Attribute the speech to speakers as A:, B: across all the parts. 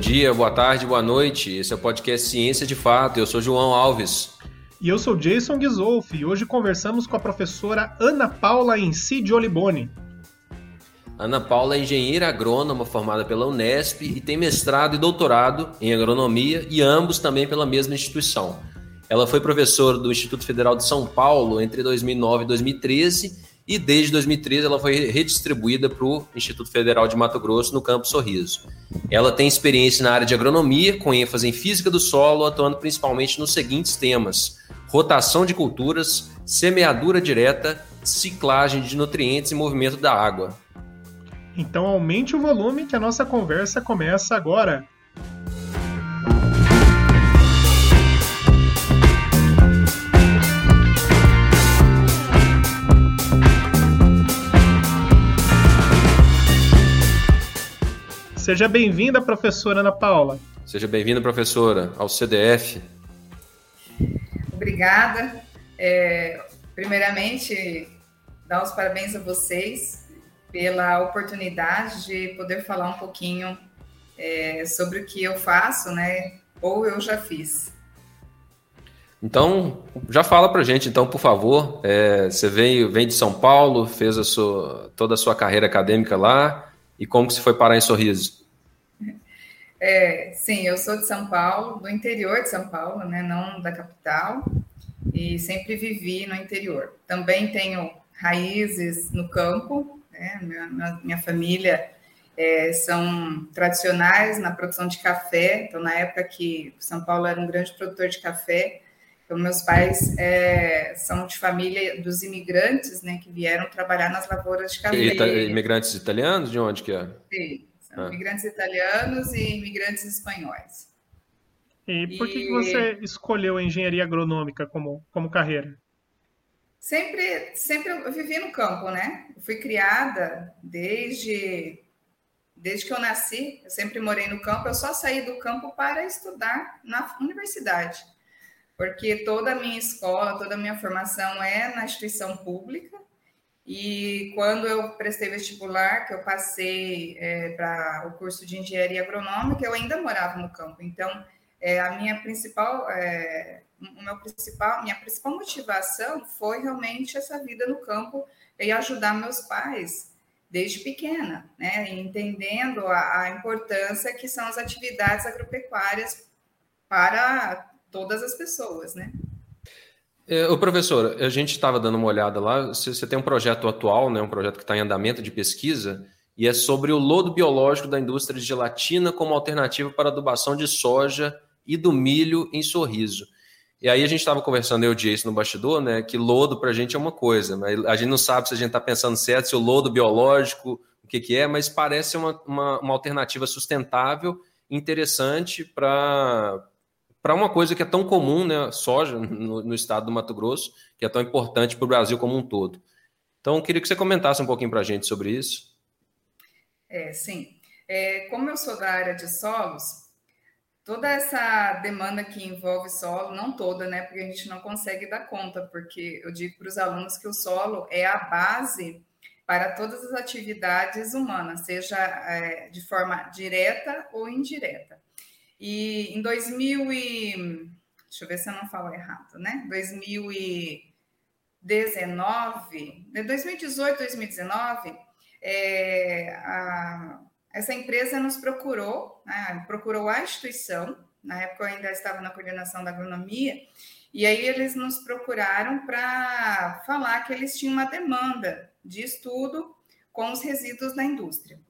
A: dia, boa tarde, boa noite. Esse é o podcast Ciência de Fato. Eu sou João Alves.
B: E eu sou Jason Ghisolfi e hoje conversamos com a professora Ana Paula Incide Oliboni.
A: Ana Paula é engenheira agrônoma formada pela Unesp e tem mestrado e doutorado em agronomia e ambos também pela mesma instituição. Ela foi professora do Instituto Federal de São Paulo entre 2009 e 2013 e desde 2013 ela foi redistribuída para o Instituto Federal de Mato Grosso no Campo Sorriso. Ela tem experiência na área de agronomia, com ênfase em física do solo, atuando principalmente nos seguintes temas: rotação de culturas, semeadura direta, ciclagem de nutrientes e movimento da água.
B: Então aumente o volume que a nossa conversa começa agora. Seja bem-vinda, professora Ana Paula.
A: Seja bem-vinda, professora, ao CDF.
C: Obrigada. É, primeiramente, dar os parabéns a vocês pela oportunidade de poder falar um pouquinho é, sobre o que eu faço, né? Ou eu já fiz.
A: Então, já fala pra gente, então, por favor. É, você veio, vem de São Paulo, fez a sua, toda a sua carreira acadêmica lá, e como que você foi parar em Sorriso?
C: É, sim, eu sou de São Paulo, do interior de São Paulo, né, não da capital, e sempre vivi no interior. Também tenho raízes no campo, né, minha, minha família é, são tradicionais na produção de café, então na época que São Paulo era um grande produtor de café, então meus pais é, são de família dos imigrantes, né, que vieram trabalhar nas lavouras de café.
A: Imigrantes italianos? De onde que
C: é? Sim. São ah. imigrantes italianos e imigrantes espanhóis.
B: E por que, e... que você escolheu a engenharia agronômica como, como carreira?
C: Sempre, sempre eu vivi no campo, né? Eu fui criada desde, desde que eu nasci, eu sempre morei no campo, eu só saí do campo para estudar na universidade. Porque toda a minha escola, toda a minha formação é na instituição pública, e quando eu prestei vestibular, que eu passei é, para o curso de engenharia agronômica, eu ainda morava no campo. Então, é, a minha principal, é, o meu principal, minha principal motivação foi realmente essa vida no campo e ajudar meus pais desde pequena, né? Entendendo a, a importância que são as atividades agropecuárias para todas as pessoas, né?
A: É, o professor, a gente estava dando uma olhada lá. Você tem um projeto atual, né, um projeto que está em andamento de pesquisa, e é sobre o lodo biológico da indústria de gelatina como alternativa para adubação de soja e do milho em sorriso. E aí a gente estava conversando, eu e o Jason no bastidor, né, que lodo para a gente é uma coisa, mas a gente não sabe se a gente está pensando certo, se o lodo biológico, o que, que é, mas parece uma, uma, uma alternativa sustentável, interessante para para uma coisa que é tão comum, né, soja, no, no, estado do Mato Grosso, que é tão importante para o Brasil como um todo. Então, queria que você comentasse um pouquinho para a gente sobre isso.
C: É, sim. É, como eu sou da área de solos, toda essa demanda que envolve solo, não toda, né, porque a gente não consegue dar conta, porque eu digo para os alunos que o solo é a base para todas as atividades humanas, seja é, de forma direta ou indireta. E em 2000 e... Deixa eu ver se eu não falo errado, né? 2019, 2018, 2019, é, a, essa empresa nos procurou, né, procurou a instituição, na época eu ainda estava na coordenação da agronomia, e aí eles nos procuraram para falar que eles tinham uma demanda de estudo com os resíduos da indústria.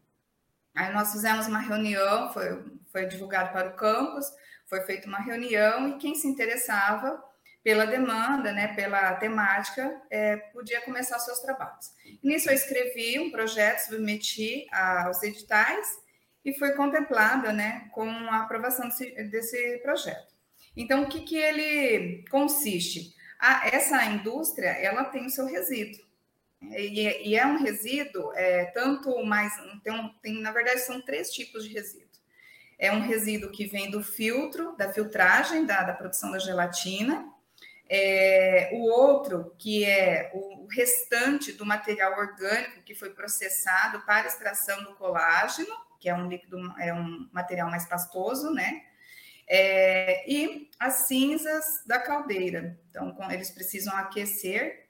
C: Aí nós fizemos uma reunião, foi foi divulgado para o campus, foi feita uma reunião e quem se interessava pela demanda, né, pela temática, é, podia começar seus trabalhos. nisso eu escrevi um projeto, submeti aos editais e foi contemplada, né, com a aprovação desse, desse projeto. Então, o que, que ele consiste? A, essa indústria, ela tem o seu resíduo. E, e é um resíduo, é, tanto mais, tem, tem, na verdade, são três tipos de resíduo é um resíduo que vem do filtro, da filtragem da, da produção da gelatina. É, o outro, que é o restante do material orgânico que foi processado para extração do colágeno, que é um líquido, é um material mais pastoso, né? É, e as cinzas da caldeira. Então, eles precisam aquecer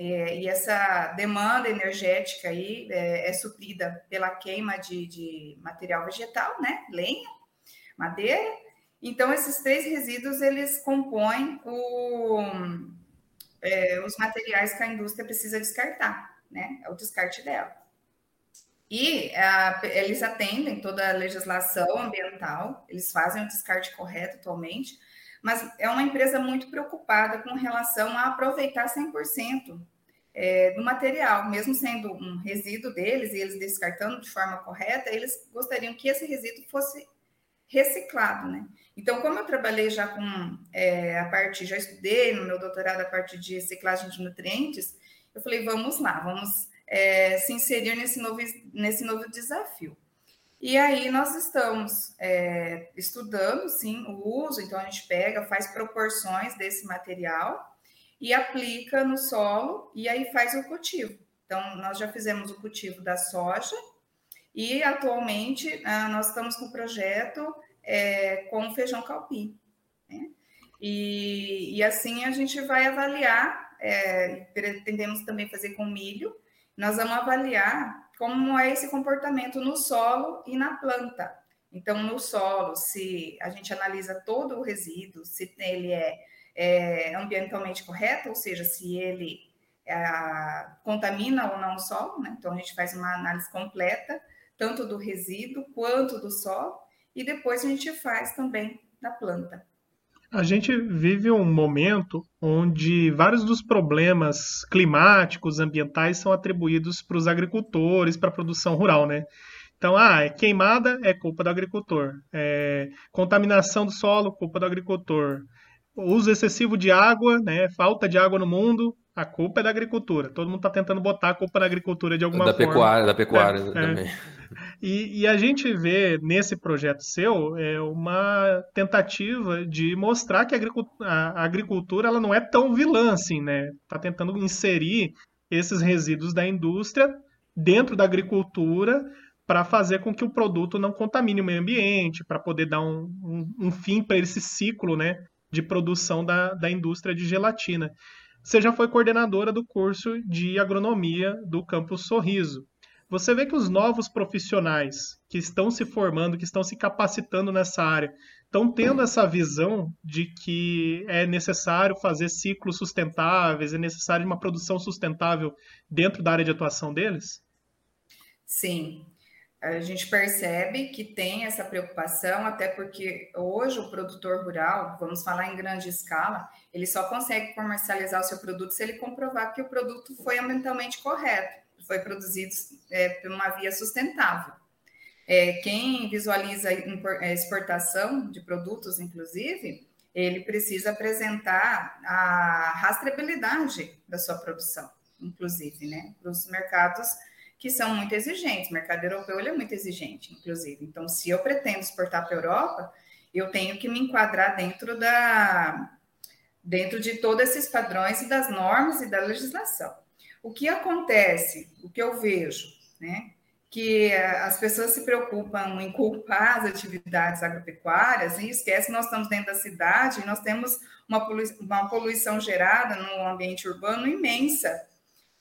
C: é, e essa demanda energética aí é, é suprida pela queima de, de, material vegetal, né? Lenha, madeira. Então, esses três resíduos, eles compõem o, é, os materiais que a indústria precisa descartar, né? É o descarte dela. E a, eles atendem toda a legislação ambiental, eles fazem o descarte correto atualmente, mas é uma empresa muito preocupada com relação a aproveitar 100% é, do material, mesmo sendo um resíduo deles e eles descartando de forma correta, eles gostariam que esse resíduo fosse reciclado, né? Então, como eu trabalhei já com é, a parte, já estudei no meu doutorado a parte de reciclagem de nutrientes, eu falei, vamos lá, vamos é, se inserir nesse novo, nesse novo desafio. E aí nós estamos é, estudando, sim, o uso, então a gente pega, faz proporções desse material e aplica no solo e aí faz o cultivo. Então, nós já fizemos o cultivo da soja e atualmente ah, nós estamos com o projeto é, com feijão calpi. Né? E, e, assim a gente vai avaliar, é, pretendemos também fazer com milho, nós vamos avaliar como é esse comportamento no solo e na planta. Então, no solo, se a gente analisa todo o resíduo, se ele é, é ambientalmente correto, ou seja, se ele é, contamina ou não o solo, né? então a gente faz uma análise completa, tanto do resíduo quanto do solo, e depois a gente faz também da planta.
B: A gente vive um momento onde vários dos problemas climáticos, ambientais, são atribuídos para os agricultores, para a produção rural, né? Então, ah, é queimada é culpa do agricultor. É, contaminação do solo, culpa do agricultor. Uso excessivo de água, né? Falta de água no mundo, a culpa é da agricultura. Todo mundo está tentando botar a culpa na agricultura de alguma
A: da
B: forma.
A: Pecuária, da pecuária é, também. É.
B: E, e, a gente vê nesse projeto seu é, uma tentativa de mostrar que a agricultura, a agricultura ela não é tão vilã assim, né? Está tentando inserir esses resíduos da indústria dentro da agricultura para fazer com que o produto não contamine o meio ambiente, para poder dar um, um, um fim para esse ciclo né, de produção da, da indústria de gelatina. Você já foi coordenadora do curso de agronomia do campus Sorriso você vê que os novos profissionais que estão se formando, que estão se capacitando nessa área, estão tendo essa visão de que é necessário fazer ciclos sustentáveis, é necessário uma produção sustentável dentro da área de atuação deles?
C: Sim, a gente percebe que tem essa preocupação, até porque hoje o produtor rural, vamos falar em grande escala, ele só consegue comercializar o seu produto se ele comprovar que o produto foi ambientalmente correto foi produzido é, por uma via sustentável. É, quem visualiza é, exportação de produtos, inclusive, ele precisa apresentar a rastreabilidade da sua produção, inclusive, né, para os mercados que são muito exigentes. O mercado europeu é muito exigente, inclusive. Então, se eu pretendo exportar para a Europa, eu tenho que me enquadrar dentro da dentro de todos esses padrões e das normas e da legislação. O que acontece, o que eu vejo, né? Que as pessoas se preocupam em culpar as atividades agropecuárias e esquecem que nós estamos dentro da cidade e nós temos uma poluição, uma poluição gerada no ambiente urbano imensa.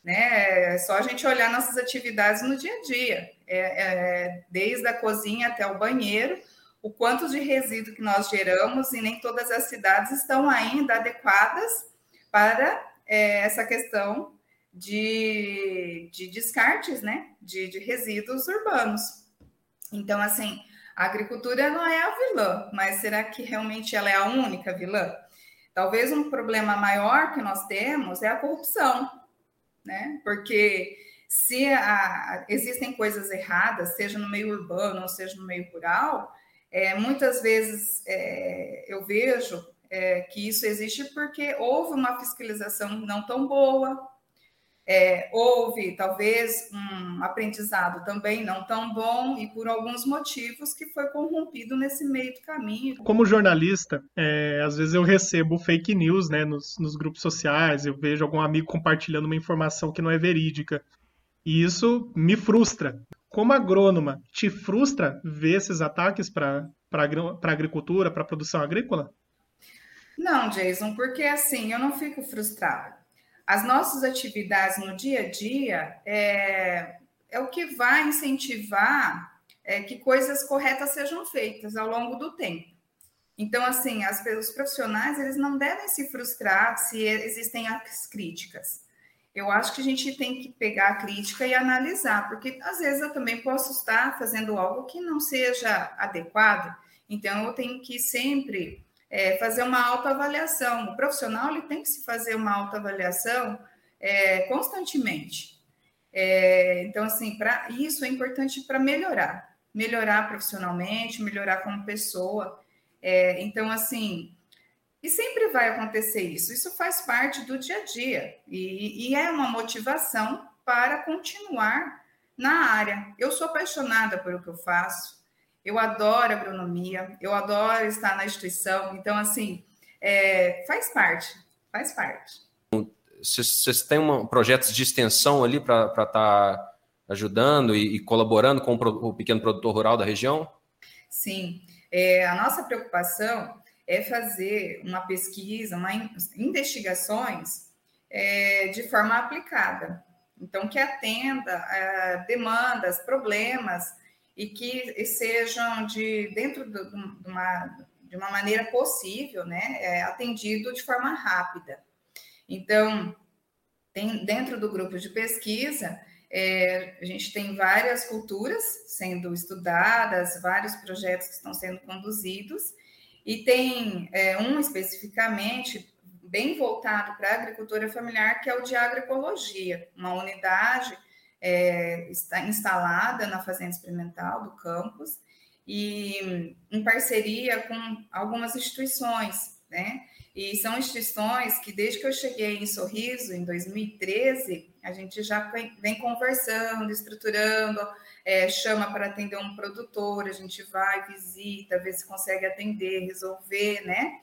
C: Né? É só a gente olhar nossas atividades no dia a dia, é, é, desde a cozinha até o banheiro, o quanto de resíduo que nós geramos e nem todas as cidades estão ainda adequadas para é, essa questão de, de descartes, né, de, de resíduos urbanos. Então, assim, a agricultura não é a vilã, mas será que realmente ela é a única vilã? Talvez um problema maior que nós temos é a corrupção, né? Porque se a, existem coisas erradas, seja no meio urbano ou seja no meio rural, é, muitas vezes é, eu vejo é, que isso existe porque houve uma fiscalização não tão boa, é, houve talvez um aprendizado também não tão bom e por alguns motivos que foi corrompido nesse meio do caminho.
B: Como jornalista, é, às vezes eu recebo fake news né, nos, nos grupos sociais, eu vejo algum amigo compartilhando uma informação que não é verídica. E isso me frustra, como agrônoma, te frustra ver esses ataques para a agricultura, para a produção agrícola?
C: Não, Jason, porque assim, eu não fico frustrada. As nossas atividades no dia a dia é, é o que vai incentivar é, que coisas corretas sejam feitas ao longo do tempo. Então, assim, as, os profissionais, eles não devem se frustrar se existem as críticas. Eu acho que a gente tem que pegar a crítica e analisar, porque às vezes eu também posso estar fazendo algo que não seja adequado, então eu tenho que sempre é, fazer uma autoavaliação. O profissional ele tem que se fazer uma autoavaliação é, constantemente. É, então, assim, para isso é importante para melhorar, melhorar profissionalmente, melhorar como pessoa. É, então, assim, e sempre vai acontecer isso. Isso faz parte do dia a dia e, e é uma motivação para continuar na área. Eu sou apaixonada por o que eu faço. Eu adoro agronomia, eu adoro estar na instituição. Então, assim, é, faz parte, faz parte.
A: Vocês têm uma, projetos de extensão ali para estar tá ajudando e, e, colaborando com o, o, pequeno produtor rural da região?
C: Sim. É, a nossa preocupação é fazer uma pesquisa, uma investigações é, de forma aplicada. Então, que atenda a demandas, problemas e que sejam de dentro de uma, de uma maneira possível, né, é, atendido de forma rápida. Então, tem, dentro do grupo de pesquisa, é, a gente tem várias culturas sendo estudadas, vários projetos que estão sendo conduzidos, e tem é, um especificamente bem voltado para a agricultura familiar, que é o de agroecologia, uma unidade é, está instalada na Fazenda Experimental do campus e em parceria com algumas instituições, né? E são instituições que, desde que eu cheguei em Sorriso, em 2013, a gente já vem conversando, estruturando, é, chama para atender um produtor, a gente vai, visita, vê se consegue atender, resolver, né?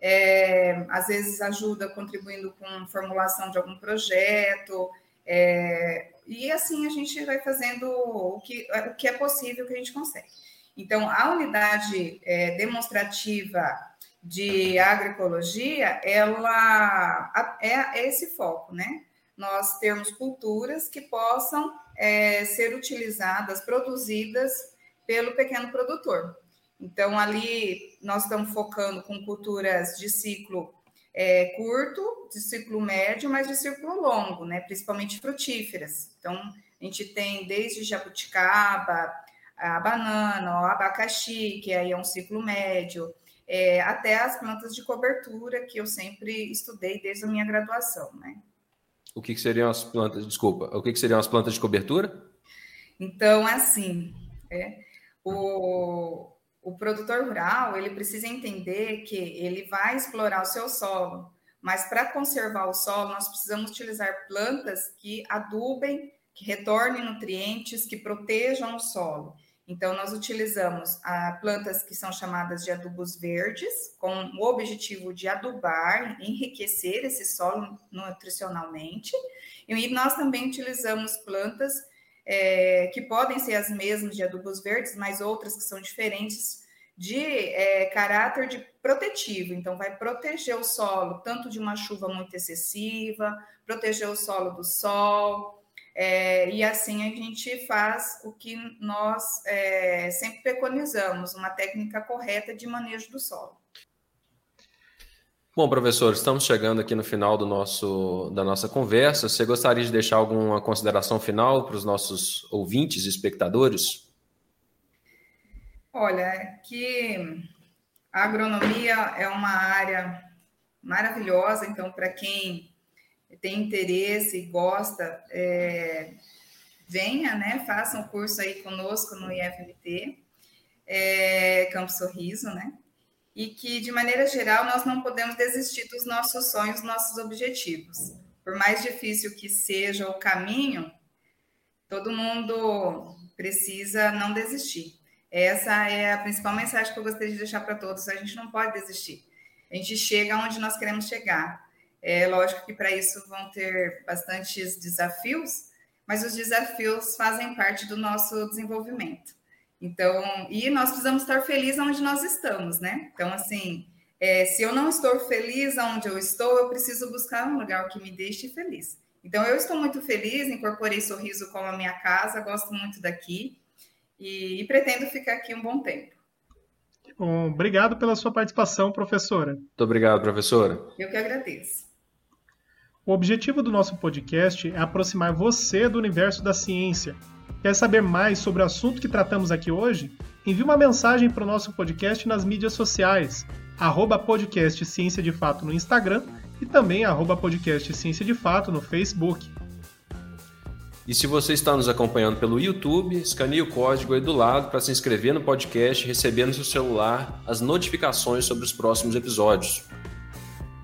C: É, às vezes ajuda contribuindo com formulação de algum projeto, é, e assim a gente vai fazendo o que, o que é possível que a gente consegue. Então, a unidade é, demonstrativa de agroecologia, ela é, é, esse foco, né? Nós termos culturas que possam é, ser utilizadas, produzidas pelo pequeno produtor. Então, ali nós estamos focando com culturas de ciclo é, curto, de ciclo médio, mas de ciclo longo, né? principalmente frutíferas. Então, a gente tem desde jabuticaba, a banana, o abacaxi, que aí é um ciclo médio, é, até as plantas de cobertura, que eu sempre estudei desde a minha graduação. Né?
A: O que, que seriam as plantas, desculpa, o que, que seriam as plantas de cobertura?
C: Então, assim, é, o, o produtor rural ele precisa entender que ele vai explorar o seu solo, mas para conservar o solo nós precisamos utilizar plantas que adubem, que retornem nutrientes, que protejam o solo. Então nós utilizamos ah, plantas que são chamadas de adubos verdes, com o objetivo de adubar, enriquecer esse solo nutricionalmente. E nós também utilizamos plantas é, que podem ser as mesmas de adubos verdes, mas outras que são diferentes de é, caráter de protetivo. Então, vai proteger o solo tanto de uma chuva muito excessiva, proteger o solo do sol, é, e assim a gente faz o que nós é, sempre preconizamos, uma técnica correta de manejo do solo.
A: Bom, professor, estamos chegando aqui no final do nosso, da nossa conversa. Você gostaria de deixar alguma consideração final para os nossos ouvintes e espectadores?
C: Olha, que a agronomia é uma área maravilhosa, então, para quem tem interesse e gosta, é, venha, né? Faça um curso aí conosco no IFMT, é, Campo Sorriso, né? E que, de maneira geral, nós não podemos desistir dos nossos sonhos, nossos objetivos. Por mais difícil que seja o caminho, todo mundo precisa não desistir. Essa é a principal mensagem que eu gostaria de deixar para todos. A gente não pode desistir. A gente chega onde nós queremos chegar. É lógico que para isso vão ter bastantes desafios, mas os desafios fazem parte do nosso desenvolvimento. Então, e nós precisamos estar felizes onde nós estamos, né? Então, assim, é, se eu não estou feliz onde eu estou, eu preciso buscar um lugar que me deixe feliz. Então, eu estou muito feliz, incorporei Sorriso como a minha casa, gosto muito daqui e, e pretendo ficar aqui um bom tempo.
B: Bom, obrigado pela sua participação, professora.
A: Muito obrigado, professora.
C: Eu que agradeço.
B: O objetivo do nosso podcast é aproximar você do universo da ciência. Quer saber mais sobre o assunto que tratamos aqui hoje? Envie uma mensagem para o nosso podcast nas mídias sociais, arroba podcast Ciência de Fato no Instagram e também arroba podcast Ciência de Fato no Facebook.
A: E se você está nos acompanhando pelo YouTube, escaneie o código aí do lado para se inscrever no podcast e receber no seu celular as notificações sobre os próximos episódios.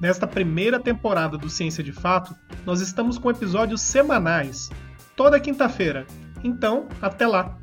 B: Nesta primeira temporada do Ciência de Fato, nós estamos com episódios semanais, toda quinta-feira. Então, até lá!